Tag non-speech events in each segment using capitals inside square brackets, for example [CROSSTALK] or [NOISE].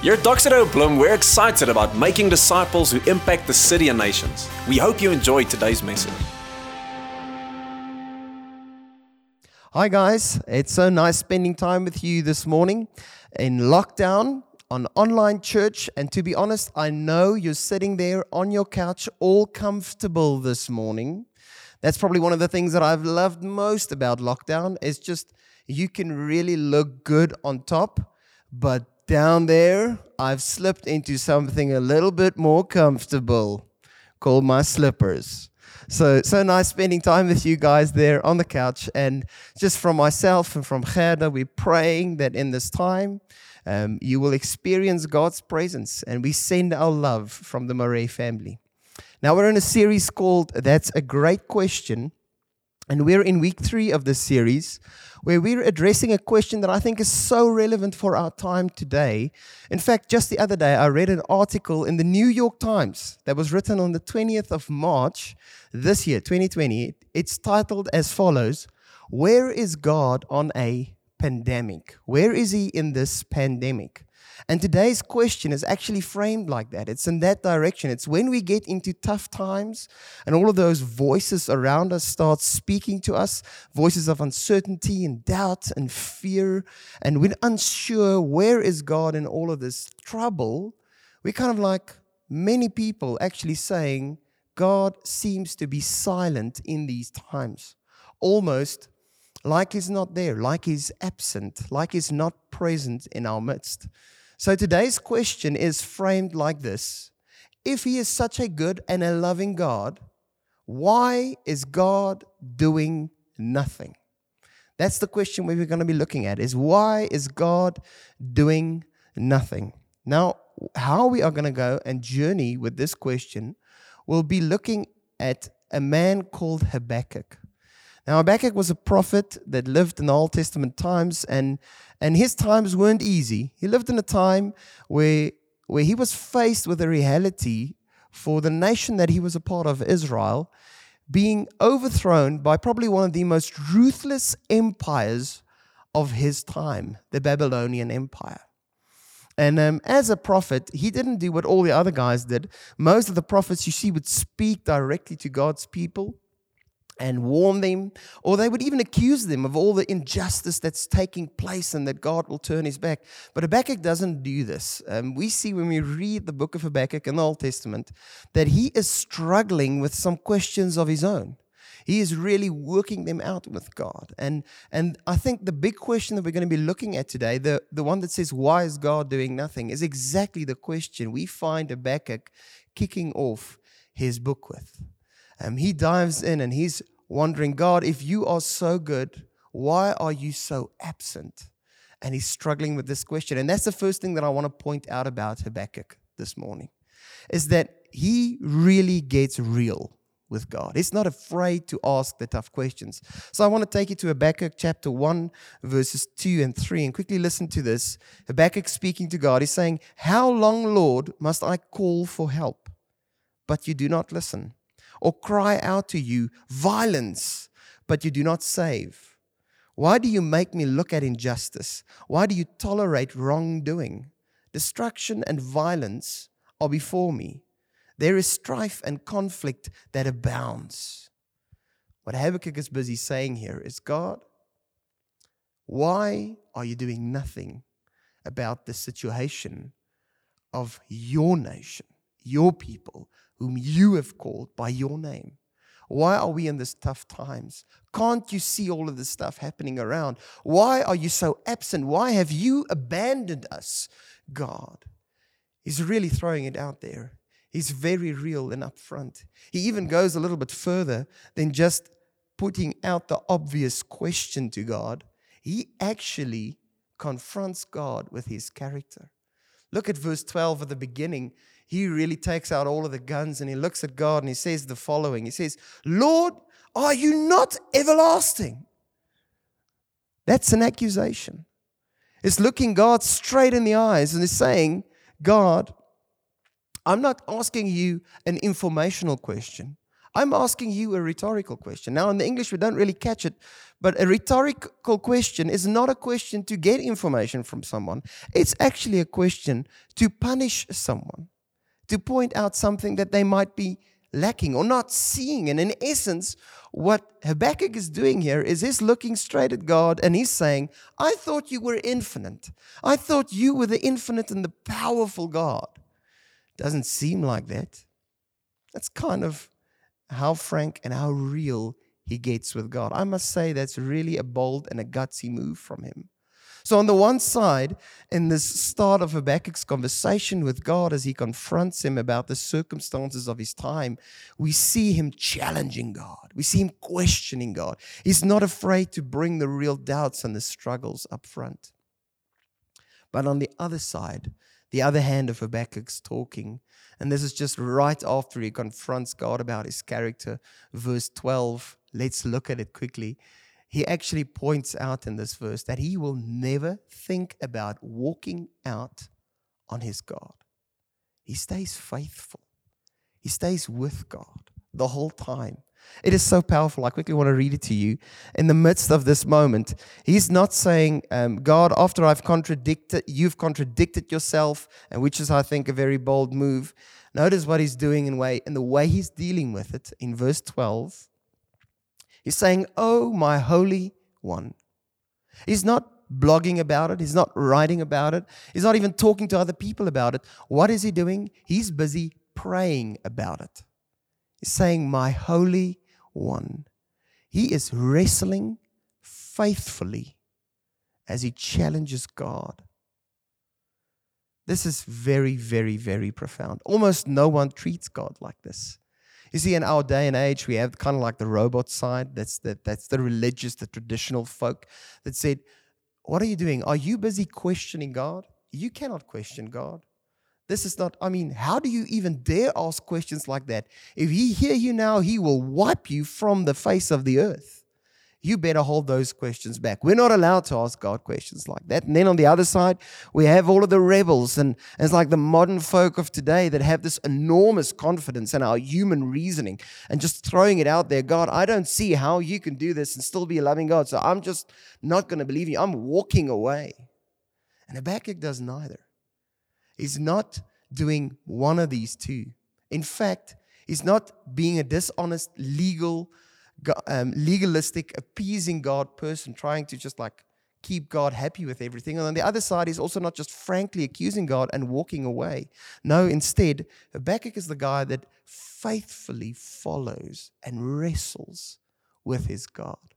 Here at Doxa Deo Bloem, we're excited about making disciples who impact the city and nations. We hope you enjoyed today's message. Hi, guys. It's so nice spending time with you this morning in lockdown on online church. And to be honest, I know you're sitting there on your couch all comfortable this morning. That's probably one of the things that I've loved most about lockdown is just you can really look good on top, but down there, I've slipped into something a little bit more comfortable called my slippers. So, so nice spending time with you guys there on the couch. And just from myself and from Gerda, we're praying that in this time, um, you will experience God's presence. And we send our love from the Maré family. Now, we're in a series called That's a Great Question. And we're in week three of this series where we're addressing a question that I think is so relevant for our time today. In fact, just the other day, I read an article in the New York Times that was written on the 20th of March this year, 2020. It's titled as follows Where is God on a pandemic? Where is He in this pandemic? And today's question is actually framed like that. It's in that direction. It's when we get into tough times and all of those voices around us start speaking to us voices of uncertainty and doubt and fear. And we're unsure where is God in all of this trouble. We're kind of like many people actually saying, God seems to be silent in these times, almost like He's not there, like He's absent, like He's not present in our midst. So today's question is framed like this If He is such a good and a loving God, why is God doing nothing? That's the question we're going to be looking at is why is God doing nothing? Now, how we are going to go and journey with this question, we'll be looking at a man called Habakkuk. Now, Habakkuk was a prophet that lived in the Old Testament times, and, and his times weren't easy. He lived in a time where, where he was faced with a reality for the nation that he was a part of, Israel, being overthrown by probably one of the most ruthless empires of his time, the Babylonian Empire. And um, as a prophet, he didn't do what all the other guys did. Most of the prophets you see would speak directly to God's people and warn them, or they would even accuse them of all the injustice that's taking place and that God will turn his back. But Habakkuk doesn't do this. Um, we see when we read the book of Habakkuk in the Old Testament that he is struggling with some questions of his own. He is really working them out with God. And, and I think the big question that we're going to be looking at today, the, the one that says, Why is God doing nothing? is exactly the question we find Habakkuk kicking off his book with. Um, he dives in and he's wondering, God, if you are so good, why are you so absent? And he's struggling with this question. And that's the first thing that I want to point out about Habakkuk this morning is that he really gets real with God. He's not afraid to ask the tough questions. So I want to take you to Habakkuk chapter 1, verses 2 and 3, and quickly listen to this. Habakkuk speaking to God is saying, How long, Lord, must I call for help? But you do not listen or cry out to you, violence, but you do not save? Why do you make me look at injustice? Why do you tolerate wrongdoing? Destruction and violence are before me. There is strife and conflict that abounds. What Habakkuk is busy saying here is God, why are you doing nothing about the situation of your nation, your people, whom you have called by your name. Why are we in these tough times? Can't you see all of this stuff happening around? Why are you so absent? Why have you abandoned us, God? He's really throwing it out there. He's very real and upfront. He even goes a little bit further than just putting out the obvious question to God. He actually confronts God with his character. Look at verse 12 at the beginning he really takes out all of the guns and he looks at God and he says the following He says, Lord, are you not everlasting? That's an accusation. It's looking God straight in the eyes and is saying, God, I'm not asking you an informational question. I'm asking you a rhetorical question. Now, in the English, we don't really catch it, but a rhetorical question is not a question to get information from someone. It's actually a question to punish someone, to point out something that they might be lacking or not seeing. And in essence, what Habakkuk is doing here is he's looking straight at God and he's saying, I thought you were infinite. I thought you were the infinite and the powerful God. Doesn't seem like that. That's kind of how frank and how real he gets with God. I must say that's really a bold and a gutsy move from him. So, on the one side, in this start of Habakkuk's conversation with God as he confronts him about the circumstances of his time, we see him challenging God. We see him questioning God. He's not afraid to bring the real doubts and the struggles up front. But on the other side, the other hand of Habakkuk's talking, and this is just right after he confronts God about his character, verse 12. Let's look at it quickly he actually points out in this verse that he will never think about walking out on his God. He stays faithful, he stays with God the whole time. It is so powerful. I quickly want to read it to you. In the midst of this moment, he's not saying, um, God, after I've contradicted, you've contradicted yourself, and which is, I think, a very bold move. Notice what he's doing in way in the way he's dealing with it in verse 12. He's saying, Oh, my Holy One. He's not blogging about it. He's not writing about it. He's not even talking to other people about it. What is he doing? He's busy praying about it. He's saying, My Holy One. He is wrestling faithfully as he challenges God. This is very, very, very profound. Almost no one treats God like this. You see, in our day and age, we have kind of like the robot side. That's the, that's the religious, the traditional folk that said, What are you doing? Are you busy questioning God? You cannot question God. This is not, I mean, how do you even dare ask questions like that? If He hear you now, He will wipe you from the face of the earth you better hold those questions back. We're not allowed to ask God questions like that. And then on the other side, we have all of the rebels, and it's like the modern folk of today that have this enormous confidence in our human reasoning and just throwing it out there. God, I don't see how you can do this and still be a loving God, so I'm just not going to believe you. I'm walking away. And Habakkuk does neither. He's not doing one of these two. In fact, he's not being a dishonest legal um, legalistic, appeasing God person, trying to just like keep God happy with everything. And on the other side, he's also not just frankly accusing God and walking away. No, instead, Habakkuk is the guy that faithfully follows and wrestles with his God.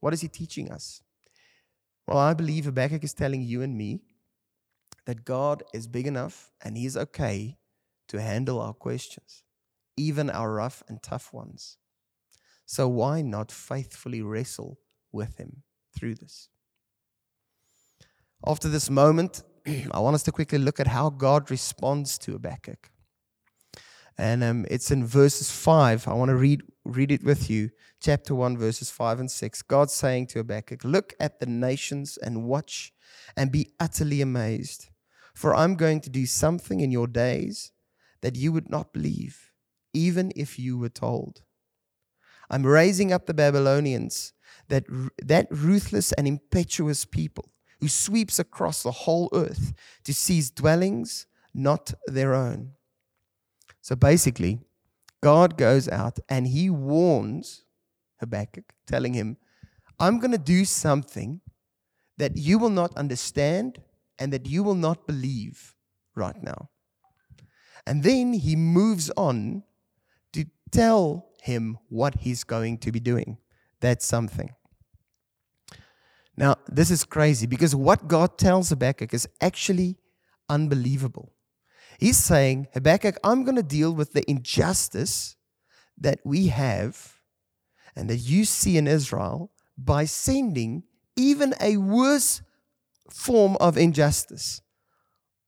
What is he teaching us? Well, I believe Habakkuk is telling you and me that God is big enough and he's okay to handle our questions, even our rough and tough ones. So why not faithfully wrestle with Him through this? After this moment, [CLEARS THROAT] I want us to quickly look at how God responds to Habakkuk. And um, it's in verses 5. I want to read, read it with you. Chapter 1, verses 5 and 6. God saying to Habakkuk, Look at the nations and watch and be utterly amazed. For I'm going to do something in your days that you would not believe, even if you were told. I'm raising up the Babylonians, that, that ruthless and impetuous people who sweeps across the whole earth to seize dwellings not their own. So basically, God goes out and he warns Habakkuk, telling him, I'm going to do something that you will not understand and that you will not believe right now. And then he moves on tell him what he's going to be doing. That's something. Now, this is crazy because what God tells Habakkuk is actually unbelievable. He's saying, Habakkuk, I'm going to deal with the injustice that we have and that you see in Israel by sending even a worse form of injustice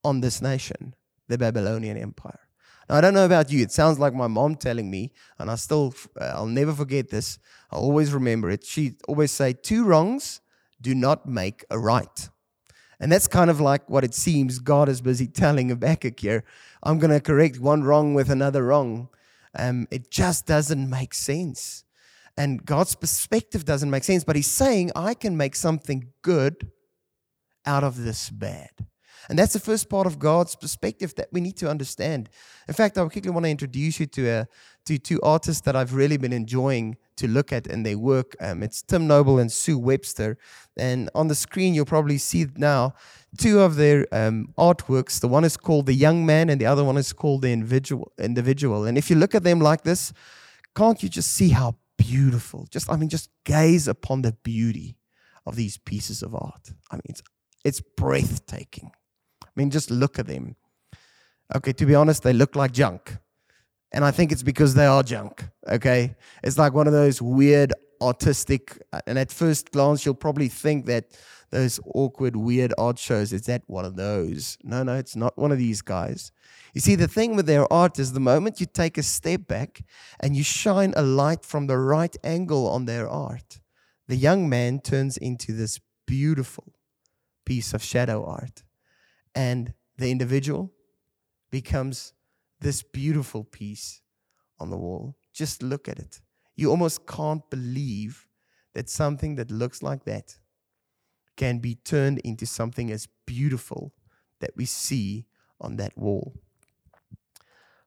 on this nation, the Babylonian Empire. Now, I don't know about you. It sounds like my mom telling me, and I still, uh, I'll never forget this. I always remember it. She always say, two wrongs do not make a right. And that's kind of like what it seems God is busy [LAUGHS] telling Habakkuk here. I'm going to correct one wrong with another wrong. um, it just doesn't make sense. And God's perspective doesn't make sense, but He's saying, I can make something good out of this bad. And that's the first part of God's perspective that we need to understand. In fact, I quickly want to introduce you to, to two artists that I've really been enjoying to look at in their work. Um, it's Tim Noble and Sue Webster. And on the screen, you'll probably see now two of their um, artworks. The one is called The Young Man, and the other one is called The Individual. individual. And if you look at them like this, can't you just see how beautiful? Just, I mean, just gaze upon the beauty of these pieces of art. I mean, it's, it's breathtaking. I mean, just look at them. Okay, to be honest, they look like junk. And I think it's because they are junk. Okay. It's like one of those weird artistic, uh, and at first glance, you'll probably think that those awkward, weird art shows, is that one of those? No, no, it's not one of these guys. You see, the thing with their art is the moment you take a step back and you shine a light from the right angle on their art, the young man turns into this beautiful piece of shadow art. And the individual becomes this beautiful piece on the wall. Just look at it. You almost can't believe that something that looks like that can be turned into something as beautiful that we see on that wall.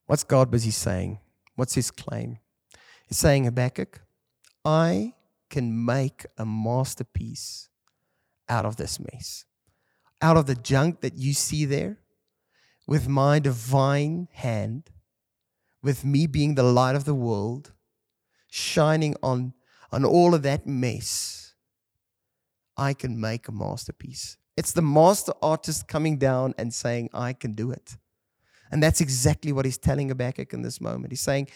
What's God busy saying? What's his claim? He's saying, Habakkuk, I can make a masterpiece out of this mess, out of the junk that you see there, with my divine hand, with me being the light of the world, shining on, on all of that mess, I can make a masterpiece. It's the master artist coming down and saying, I can do it. And that's exactly what he's telling Habakkuk in this moment. He's saying,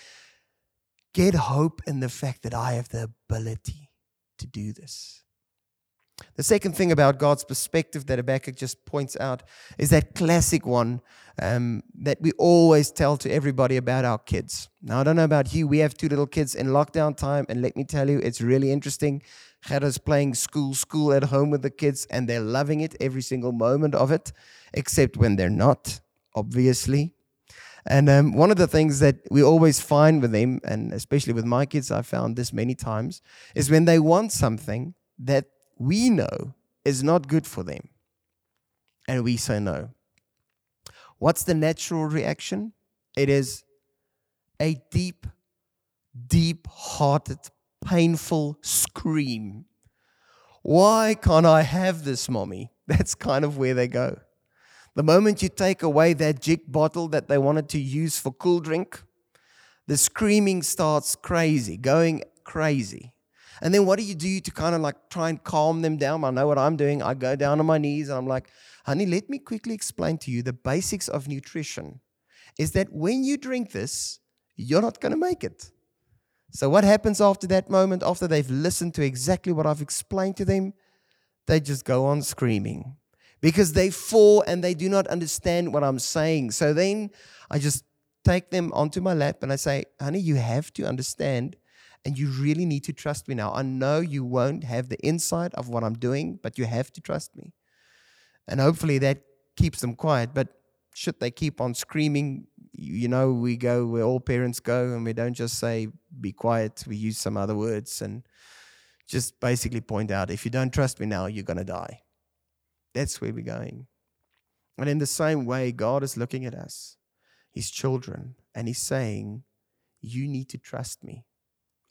Get hope in the fact that I have the ability to do this. The second thing about God's perspective that Habakkuk just points out is that classic one um, that we always tell to everybody about our kids. Now, I don't know about you, we have two little kids in lockdown time, and let me tell you, it's really interesting. Gerda's playing school, school at home with the kids, and they're loving it every single moment of it, except when they're not, obviously. And um, one of the things that we always find with them, and especially with my kids, I've found this many times, is when they want something that we know is not good for them. And we say no. What's the natural reaction? It is a deep, deep hearted, painful scream. Why can't I have this, mommy? [LAUGHS] That's kind of where they go. The moment you take away that Jik bottle that they wanted to use for cool drink, the screaming starts crazy, going crazy. And then what do you do to kind of like try and calm them down? I know what I'm doing. I go down on my knees and I'm like, honey, let me quickly explain to you the basics of nutrition is that when you drink this, you're not going to make it. So, what happens after that moment, after they've listened to exactly what I've explained to them? They just go on screaming because they fall and they do not understand what I'm saying. So then I just take them onto my lap and I say, honey, you have to understand and you really need to trust me now. I know you won't have the insight of what I'm doing, but you have to trust me. And hopefully that keeps them quiet. But should they keep on screaming, you know, we go where all parents go and we don't just say, be quiet. We use some other words and just basically point out, if you don't trust me now, you're going to die. That's where we're going. And in the same way, God is looking at us, His children, and He's saying, You need to trust me.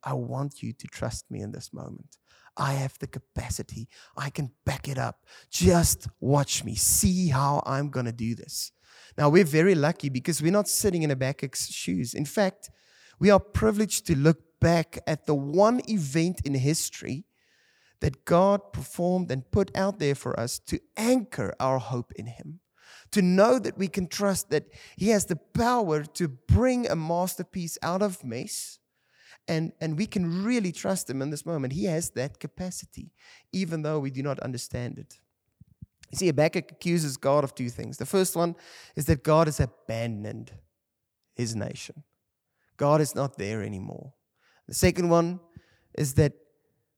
I want you to trust me in this moment. I have the capacity. I can back it up. Just watch me. See how I'm going to do this. Now, we're very lucky because we're not sitting in Habakkuk's shoes. In fact, we are privileged to look back at the one event in history that God performed and put out there for us to anchor our hope in Him. To know that we can trust that He has the power to bring a masterpiece out of mess and, and we can really trust him in this moment. He has that capacity, even though we do not understand it. You see, Habakkuk accuses God of two things. The first one is that God has abandoned his nation, God is not there anymore. The second one is that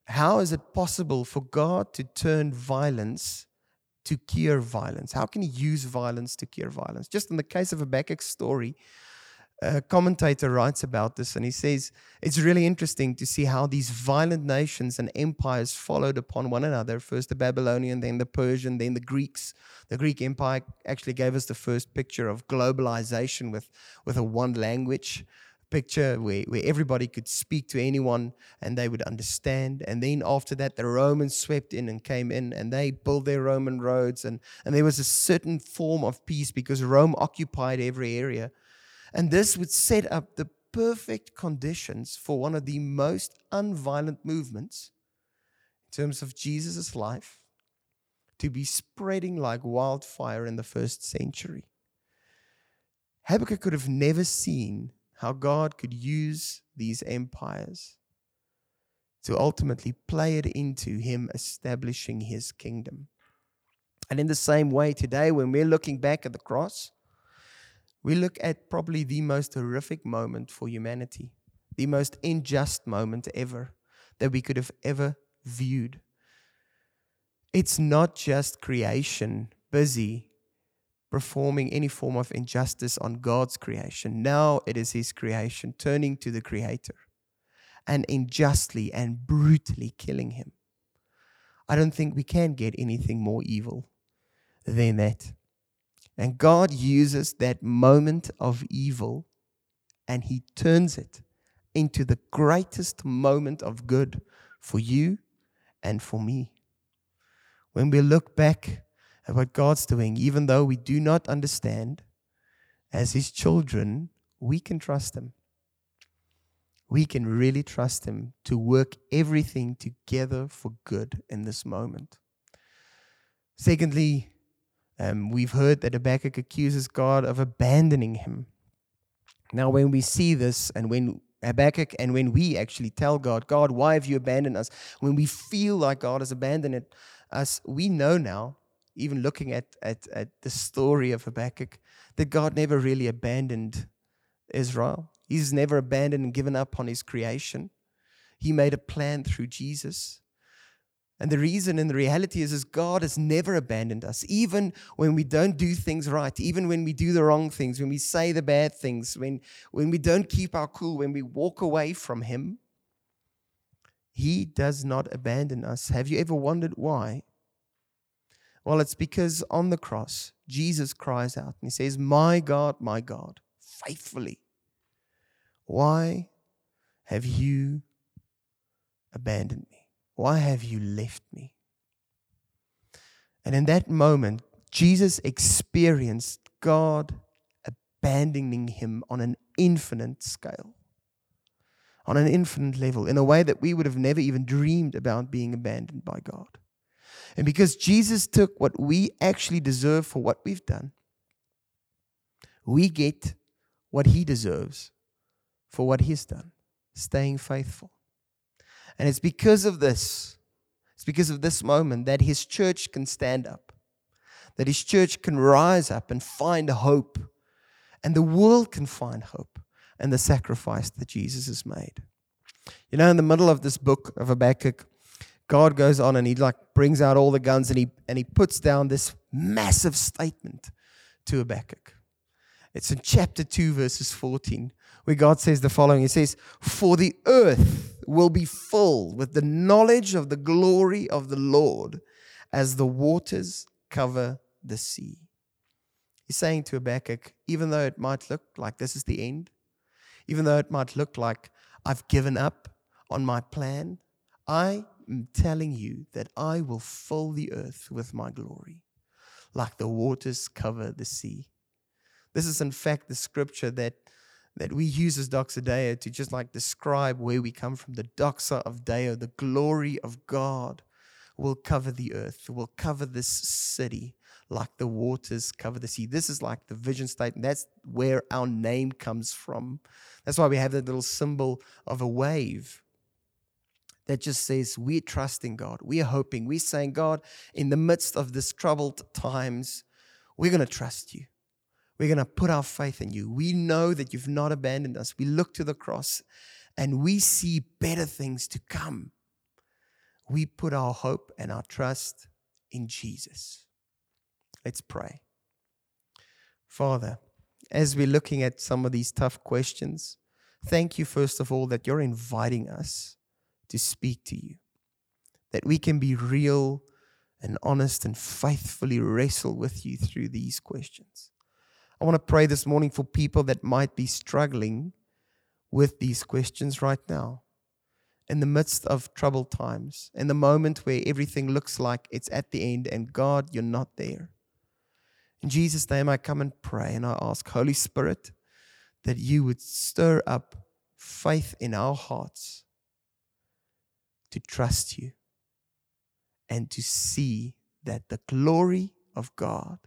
how is it possible for God to turn violence to cure violence? How can he use violence to cure violence? Just in the case of Habakkuk's story, a commentator writes about this and he says it's really interesting to see how these violent nations and empires followed upon one another first the babylonian then the persian then the greeks the greek empire actually gave us the first picture of globalization with with a one language picture where, where everybody could speak to anyone and they would understand. And then after that, the Romans swept in and came in and they built their Roman roads. And, and there was a certain form of peace because Rome occupied every area. And this would set up the perfect conditions for one of the most unviolent movements in terms of Jesus' life to be spreading like wildfire in the first century. Habakkuk could have never seen how God could use these empires to ultimately play it into Him establishing His kingdom. And in the same way, today, when we're looking back at the cross, we look at probably the most horrific moment for humanity, the most unjust moment ever that we could have ever viewed. It's not just creation busy performing any form of injustice on God's creation. Now it is His creation turning to the Creator and unjustly and brutally killing Him. I don't think we can get anything more evil than that. And God uses that moment of evil and He turns it into the greatest moment of good for you and for me. When we look back at what God's doing, even though we do not understand, as His children, we can trust Him. We can really trust Him to work everything together for good in this moment. Secondly, um, we've heard that Habakkuk accuses God of abandoning him. Now, when we see this, and when Habakkuk and when we actually tell God, God, why have you abandoned us? When we feel like God has abandoned us, we know now, even looking at, at, at the story of Habakkuk, that God never really abandoned Israel. He's never abandoned and given up on his creation. He made a plan through Jesus. And the reason and the reality is, is God has never abandoned us, even when we don't do things right, even when we do the wrong things, when we say the bad things, when, when we don't keep our cool, when we walk away from Him. He does not abandon us. Have you ever wondered why? Well, it's because on the cross, Jesus cries out and he says, My God, my God, faithfully, why have you abandoned me? Why have you left me? And in that moment, Jesus experienced God abandoning him on an infinite scale, on an infinite level, in a way that we would have never even dreamed about being abandoned by God. And because Jesus took what we actually deserve for what we've done, we get what he deserves for what he's done, staying faithful. And it's because of this, it's because of this moment that his church can stand up, that his church can rise up and find hope, and the world can find hope and the sacrifice that Jesus has made. You know, in the middle of this book of Habakkuk, God goes on and he like brings out all the guns and he and he puts down this massive statement to Habakkuk. It's in chapter 2, verses 14, where God says the following He says, For the earth will be full with the knowledge of the glory of the Lord as the waters cover the sea. He's saying to Habakkuk, even though it might look like this is the end, even though it might look like I've given up on my plan, I am telling you that I will fill the earth with my glory, like the waters cover the sea. This is, in fact, the scripture that, that we use as Doxa Deo to just like describe where we come from. The Doxa of Deo, the glory of God, will cover the earth, will cover this city like the waters cover the sea. This is like the vision statement. That's where our name comes from. That's why we have that little symbol of a wave that just says, We're trusting God. We are hoping. We're saying, God, in the midst of this troubled times, we're going to trust you. We're going to put our faith in you. We know that you've not abandoned us. We look to the cross and we see better things to come. We put our hope and our trust in Jesus. Let's pray. Father, as we're looking at some of these tough questions, thank you, first of all, that you're inviting us to speak to you, that we can be real and honest and faithfully wrestle with you through these questions. I want to pray this morning for people that might be struggling with these questions right now. In the midst of troubled times, in the moment where everything looks like it's at the end and God, you're not there. In Jesus' name, I come and pray and I ask, Holy Spirit, that you would stir up faith in our hearts to trust you and to see that the glory of God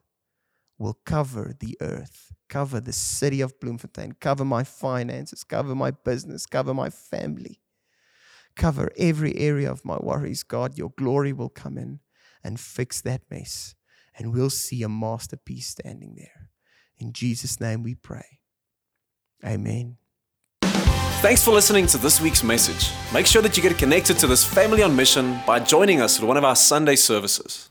will cover the earth, cover the city of Bloemfontein, cover my finances, cover my business, cover my family, cover every area of my worries. God, your glory will come in and fix that mess and we'll see a masterpiece standing there. In Jesus' name we pray. Amen. Thanks for listening to this week's message. Make sure that you get connected to this family on mission by joining us at one of our Sunday services.